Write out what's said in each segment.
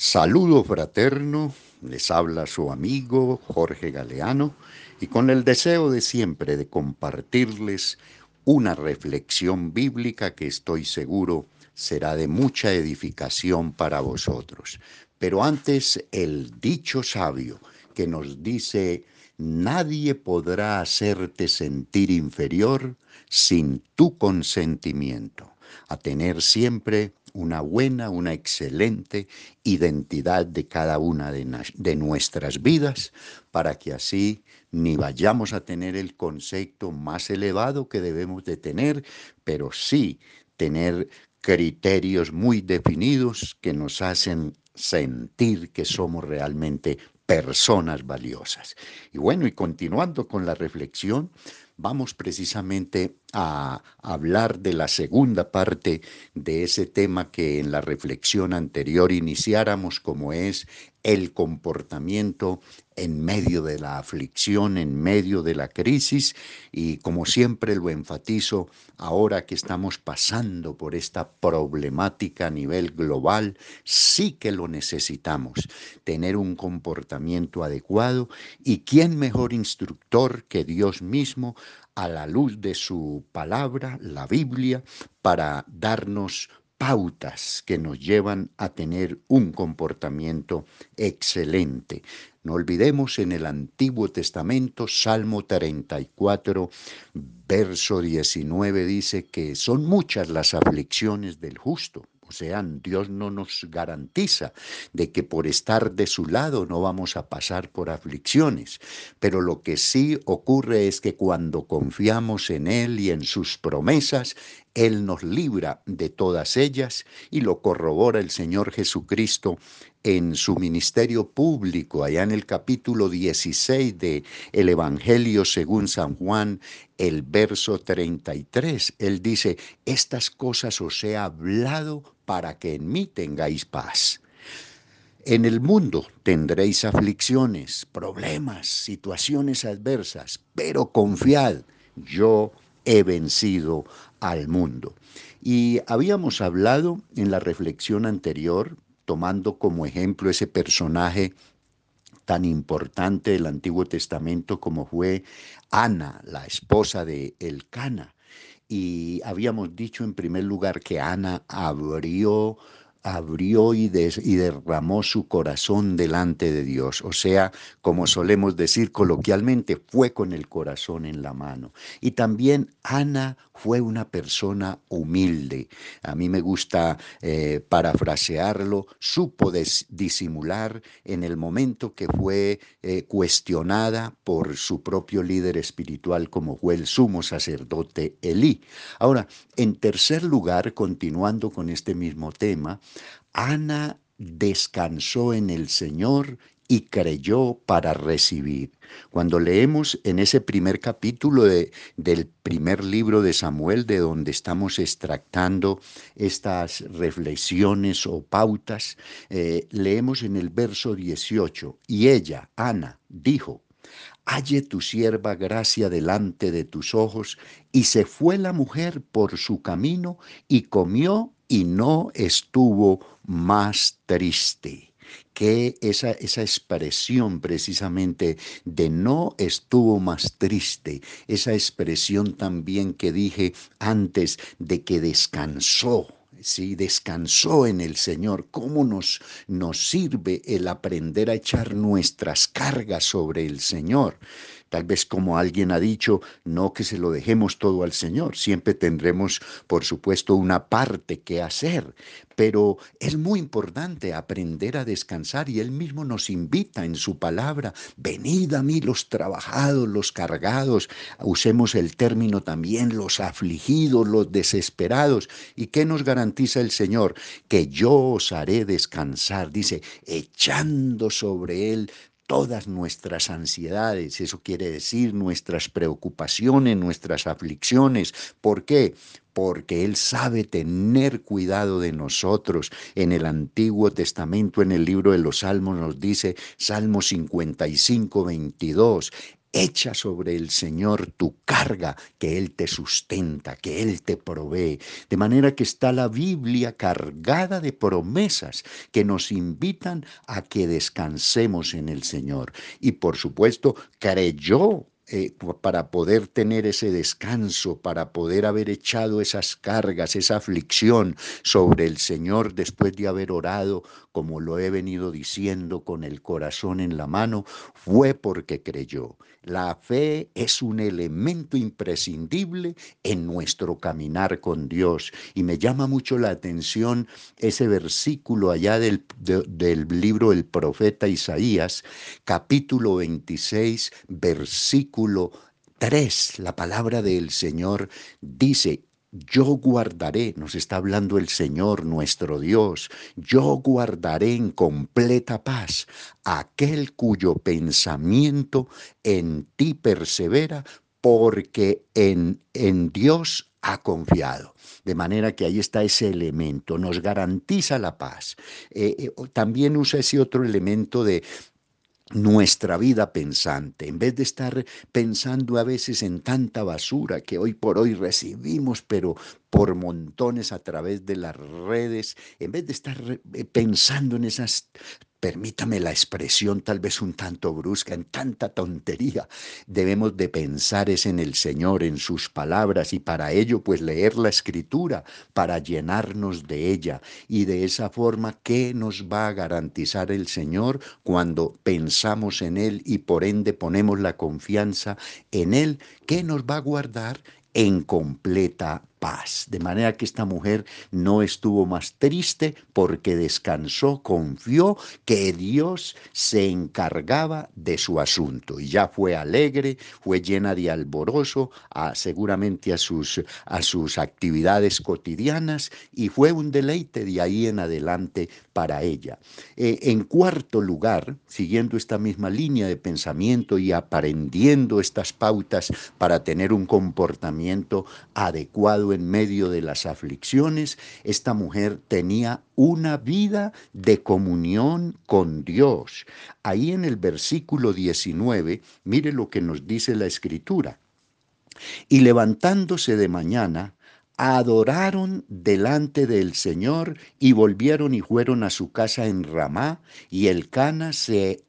Saludo fraterno, les habla su amigo Jorge Galeano y con el deseo de siempre de compartirles una reflexión bíblica que estoy seguro será de mucha edificación para vosotros. Pero antes el dicho sabio que nos dice, nadie podrá hacerte sentir inferior sin tu consentimiento, a tener siempre una buena, una excelente identidad de cada una de, nuestras vidas, para que así ni vayamos a tener el concepto más elevado que debemos de tener, pero sí tener criterios muy definidos que nos hacen sentir que somos realmente personas valiosas. Y bueno, y continuando con la reflexión, vamos precisamente a hablar de la segunda parte de ese tema que en la reflexión anterior iniciáramos, como es el comportamiento en medio de la aflicción, en medio de la crisis, y como siempre lo enfatizo, ahora que estamos pasando por esta problemática a nivel global, sí que lo necesitamos, tener un comportamiento adecuado, y quién mejor instructor que Dios mismo a la luz de su palabra, la Biblia, para darnos pautas que nos llevan a tener un comportamiento excelente. No olvidemos en el Antiguo Testamento, Salmo 34, verso 19, dice que son muchas las aflicciones del justo, o sea, Dios no nos garantiza de que por estar de su lado no vamos a pasar por aflicciones, pero lo que sí ocurre es que cuando confiamos en Él y en sus promesas, Él nos libra de todas ellas y lo corrobora el Señor Jesucristo en su ministerio público, allá en el capítulo 16 de el Evangelio según San Juan, el verso 33. Él dice, estas cosas os he hablado para que en mí tengáis paz. En el mundo tendréis aflicciones, problemas, situaciones adversas, pero confiad, yo he vencido al mundo. Y habíamos hablado en la reflexión anterior, tomando como ejemplo ese personaje tan importante del Antiguo Testamento como fue Ana, la esposa de Elcana. Y habíamos dicho en primer lugar que Ana abrió abrió y, y, derramó su corazón delante de Dios. O sea, como solemos decir coloquialmente, fue con el corazón en la mano. Y también Ana fue una persona humilde. A mí me gusta eh, parafrasearlo, supo disimular en el momento que fue eh, cuestionada por su propio líder espiritual como fue el sumo sacerdote Elí. Ahora, en tercer lugar, continuando con este mismo tema, Ana descansó en el Señor y creyó para recibir. Cuando leemos en ese primer capítulo de, del primer libro de Samuel, de donde estamos extractando estas reflexiones o pautas, eh, leemos en el verso 18, y ella, Ana, dijo, Halle tu sierva gracia delante de tus ojos, y se fue la mujer por su camino y comió y no estuvo más triste que esa, esa expresión precisamente de no estuvo más triste, esa expresión también que dije antes de que descansó, Sí, descansó en el Señor. ¿Cómo nos, nos sirve el aprender a echar nuestras cargas sobre el Señor? Tal vez como alguien ha dicho, no que se lo dejemos todo al Señor, siempre tendremos, por supuesto, una parte que hacer, pero es muy importante aprender a descansar y Él mismo nos invita en su palabra, venid a mí los trabajados, los cargados, usemos el término también, los afligidos, los desesperados. ¿Y qué nos garantiza el Señor? Que yo os haré descansar, dice, echando sobre Él todas nuestras ansiedades, eso quiere decir nuestras preocupaciones, nuestras aflicciones. ¿Por qué? porque Él sabe tener cuidado de nosotros. En el Antiguo Testamento, en el libro de los Salmos, nos dice, Salmo 55, 22, Echa sobre el Señor tu carga, que Él te sustenta, que Él te provee. De manera que está la Biblia cargada de promesas que nos invitan a que descansemos en el Señor. Y por supuesto, creyó eh, para poder tener ese descanso, para poder haber echado esas cargas, esa aflicción sobre el Señor después de haber orado, como lo he venido diciendo, con el corazón en la mano, fue porque creyó. La fe es un elemento imprescindible en nuestro caminar con Dios. Y me llama mucho la atención ese versículo allá del, del libro del profeta Isaías, capítulo 26, versículo 3. La palabra del Señor dice, yo guardaré, nos está hablando el Señor nuestro Dios, yo guardaré en completa paz aquel cuyo pensamiento en ti persevera, porque en, en Dios ha confiado. De manera que ahí está ese elemento, nos garantiza la paz. Eh, eh, también usa ese otro elemento de nuestra vida pensante, en vez de estar pensando a veces en tanta basura que hoy por hoy recibimos, pero por montones a través de las redes, en vez de estar eh, pensando en esas permítame la expresión tal vez un tanto brusca, en tanta tontería, debemos de pensar es en el Señor, en sus palabras y para ello pues leer la escritura, para llenarnos de ella y de esa forma, ¿qué nos va a garantizar el Señor cuando pensamos en Él y por ende ponemos la confianza en Él? ¿Qué nos va a guardar? en completa paz. De manera que esta mujer no estuvo más triste porque descansó, confió que Dios se encargaba de su asunto y ya fue alegre, fue llena de alborozo, a, seguramente a sus, a sus actividades cotidianas y fue un deleite de ahí en adelante para ella. Eh, en cuarto lugar, siguiendo esta misma línea de pensamiento y aprendiendo estas pautas para tener un comportamiento adecuado en medio de las aflicciones, esta mujer tenía una vida de comunión con Dios. Ahí en el versículo 19, mire lo que nos dice la escritura. Y levantándose de mañana, adoraron delante del Señor y volvieron y fueron a su casa en Ramá, y el Cana se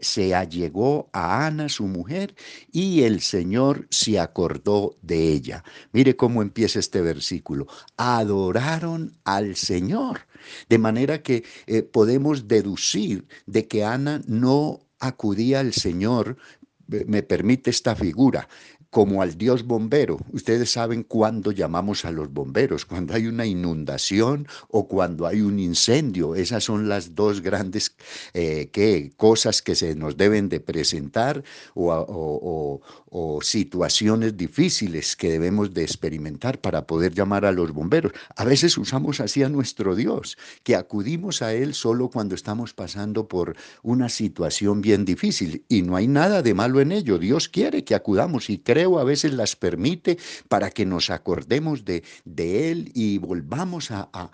se allegó a Ana, su mujer, y el Señor se acordó de ella. Mire cómo empieza este versículo. Adoraron al Señor. De manera que eh, podemos deducir de que Ana no acudía al Señor me permite esta figura, como al dios bombero. Ustedes saben cuándo llamamos a los bomberos, cuando hay una inundación o cuando hay un incendio. Esas son las dos grandes eh, cosas que se nos deben de presentar o, situaciones difíciles que debemos de experimentar para poder llamar a los bomberos. A veces usamos así a nuestro Dios, que acudimos a Él solo cuando estamos pasando por una situación bien difícil y no hay nada de malo en ello. Dios quiere que acudamos y a veces las permite para que nos acordemos de, de Él y volvamos a, a,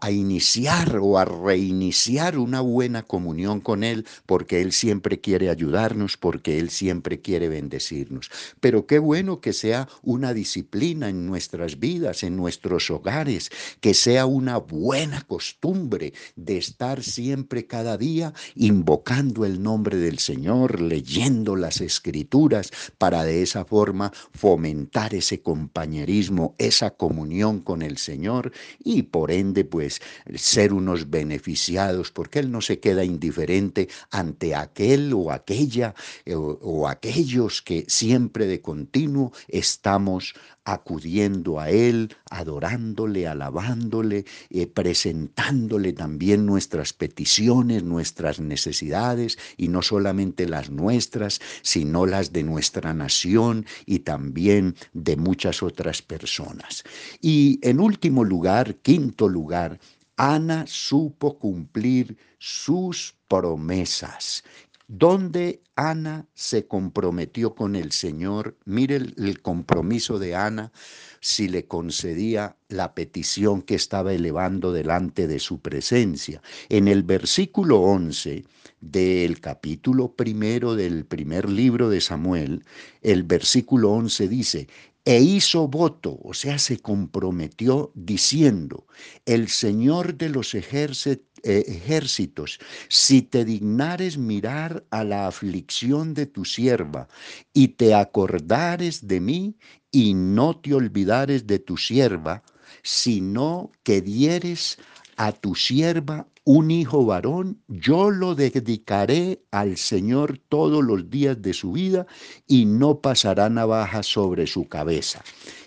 a iniciar o a reiniciar una buena comunión con Él porque Él siempre quiere ayudarnos, porque Él siempre quiere bendecirnos. Pero qué bueno que sea una disciplina en nuestras vidas, en nuestros hogares, que sea una buena costumbre de estar siempre cada día invocando el nombre del Señor, leyendo las escrituras, para de esa forma fomentar ese compañerismo, esa comunión con el Señor y por ende pues ser unos beneficiados, porque Él no se queda indiferente ante aquel o aquella eh, o, aquellos que siempre de continuo estamos acudiendo a Él, adorándole, alabándole, eh, presentándole también nuestras peticiones, nuestras necesidades, y no solamente las nuestras, sino las de nuestra nación y también de muchas otras personas. Y en último lugar, quinto lugar, Ana supo cumplir sus promesas donde Ana se comprometió con el Señor. Mire el, compromiso de Ana si le concedía la petición que estaba elevando delante de su presencia. En el versículo 11 del capítulo primero del primer libro de Samuel, el versículo 11 dice, e hizo voto, o sea, se comprometió diciendo, el Señor de los ejércitos, eh, ejércitos, si te dignares mirar a la aflicción de tu sierva y te acordares de mí y no te olvidares de tu sierva, sino que dieres a tu sierva un hijo varón, yo lo dedicaré al Señor todos los días de su vida y no pasará navaja sobre su cabeza.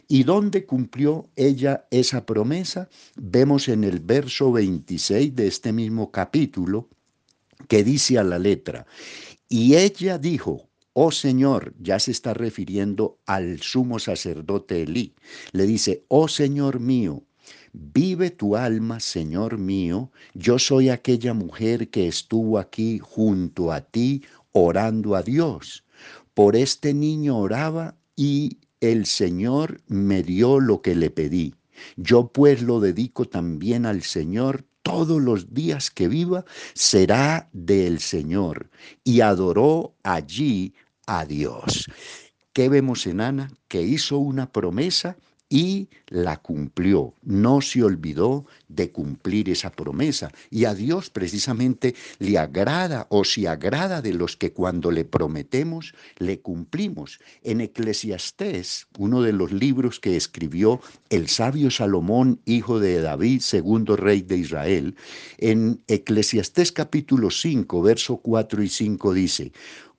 ¿Y dónde cumplió ella esa promesa? Vemos en el verso 26 de este mismo capítulo que dice a la letra, y ella dijo, oh Señor, ya se está refiriendo al sumo sacerdote Elí, le dice, oh Señor mío, Vive tu alma, Señor mío, yo soy aquella mujer que estuvo aquí junto a ti orando a Dios. Por este niño oraba y el Señor me dio lo que le pedí. Yo pues lo dedico también al Señor todos los días que viva será del Señor. Y adoró allí a Dios. ¿Qué vemos en Ana? Que hizo una promesa y la cumplió, no se olvidó de cumplir esa promesa. Y a Dios precisamente le agrada o se agrada de los que cuando le prometemos, le cumplimos. En Eclesiastés, uno de los libros que escribió el sabio Salomón, hijo de David, segundo rey de Israel, en Eclesiastés capítulo 5, verso 4 y 5 dice,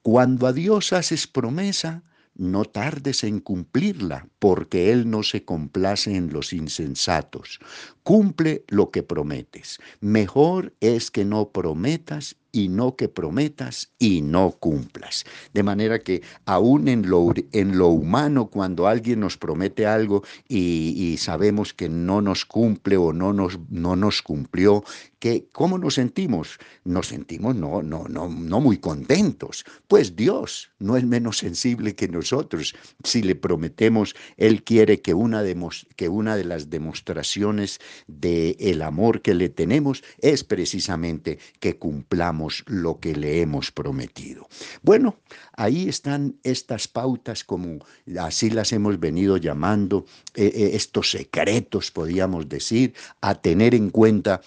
cuando a Dios haces promesa, no tardes en cumplirla, porque Él no se complace en los insensatos. Cumple lo que prometes. Mejor es que no prometas y no que prometas y no cumplas. De manera que aún en lo, humano, cuando alguien nos promete algo y, sabemos que no nos cumple o no nos, no nos cumplió, que, ¿cómo nos sentimos? Nos sentimos no, no, no, no muy contentos. Pues Dios no es menos sensible que nosotros. Si le prometemos, Él quiere que una de, que una de las demostraciones del el amor que le tenemos es precisamente que cumplamos lo que le hemos prometido. Bueno, ahí están estas pautas como así las hemos venido llamando, eh, eh, estos secretos, podríamos decir, a tener en cuenta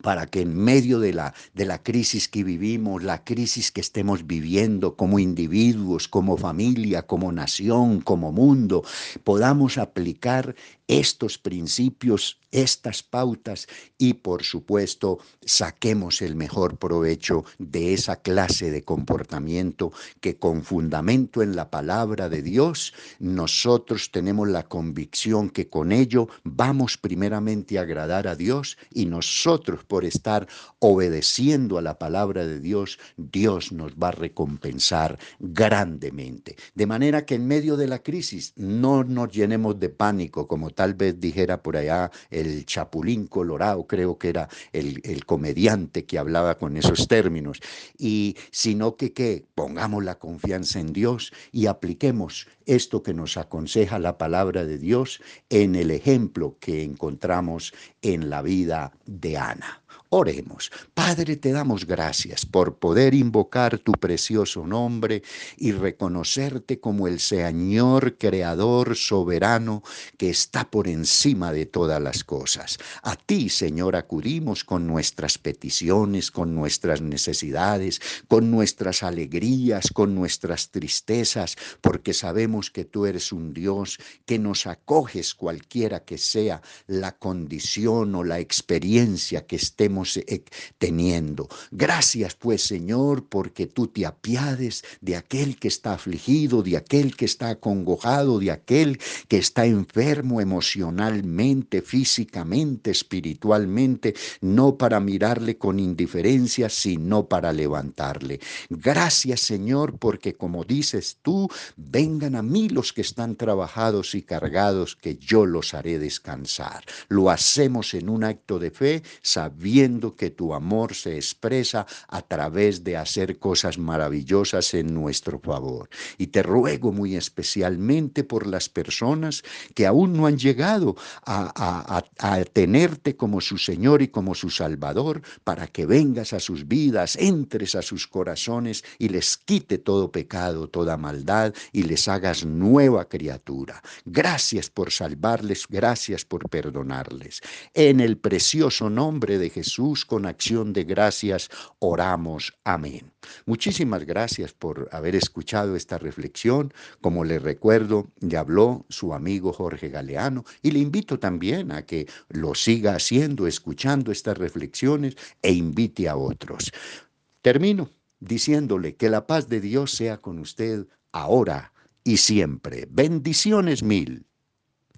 para que en medio de la, de la crisis que vivimos, la crisis que estemos viviendo como individuos, como familia, como nación, como mundo, podamos aplicar estos principios, estas pautas y por supuesto saquemos el mejor provecho de esa clase de comportamiento que con fundamento en la palabra de Dios nosotros tenemos la convicción que con ello vamos primeramente a agradar a Dios y nosotros por estar obedeciendo a la palabra de Dios, Dios nos va a recompensar grandemente. De manera que en medio de la crisis no nos llenemos de pánico como tal vez dijera por allá el Chapulín Colorado, creo que era el, el comediante que hablaba con esos términos, y sino que, que pongamos la confianza en Dios y apliquemos esto que nos aconseja la palabra de Dios en el ejemplo que encontramos en la vida de Ana. Oremos. Padre, te damos gracias por poder invocar tu precioso nombre y reconocerte como el Señor creador soberano que está por encima de todas las cosas. A ti, Señor, acudimos con nuestras peticiones, con nuestras necesidades, con nuestras alegrías, con nuestras tristezas, porque sabemos que tú eres un Dios que nos acoges cualquiera que sea la condición o la experiencia que estemos eh, teniendo. Gracias pues Señor porque tú te apiades de aquel que está afligido, de aquel que está acongojado, de aquel que está enfermo emocionalmente, físicamente, espiritualmente, no para mirarle con indiferencia, sino para levantarle. Gracias Señor porque como dices tú, vengan a mí los que están trabajados y cargados, que yo los haré descansar. Lo hacemos en un acto de fe, sabiendo que tu amor se expresa a través de hacer cosas maravillosas en nuestro favor. Y te ruego muy especialmente por las personas que aún no han llegado a, a tenerte como su Señor y como su Salvador, para que vengas a sus vidas, entres a sus corazones y les quite todo pecado, toda maldad y les hagas nueva criatura. Gracias por salvarles, gracias por perdonarles. En el precioso nombre de Jesús, con acción de gracias, oramos. Amén. Muchísimas gracias por haber escuchado esta reflexión. Como le recuerdo, ya habló su amigo Jorge Galeano y le invito también a que lo siga haciendo, escuchando estas reflexiones e invite a otros. Termino diciéndole que la paz de Dios sea con usted ahora y siempre. Bendiciones mil.